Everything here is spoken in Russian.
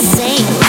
same.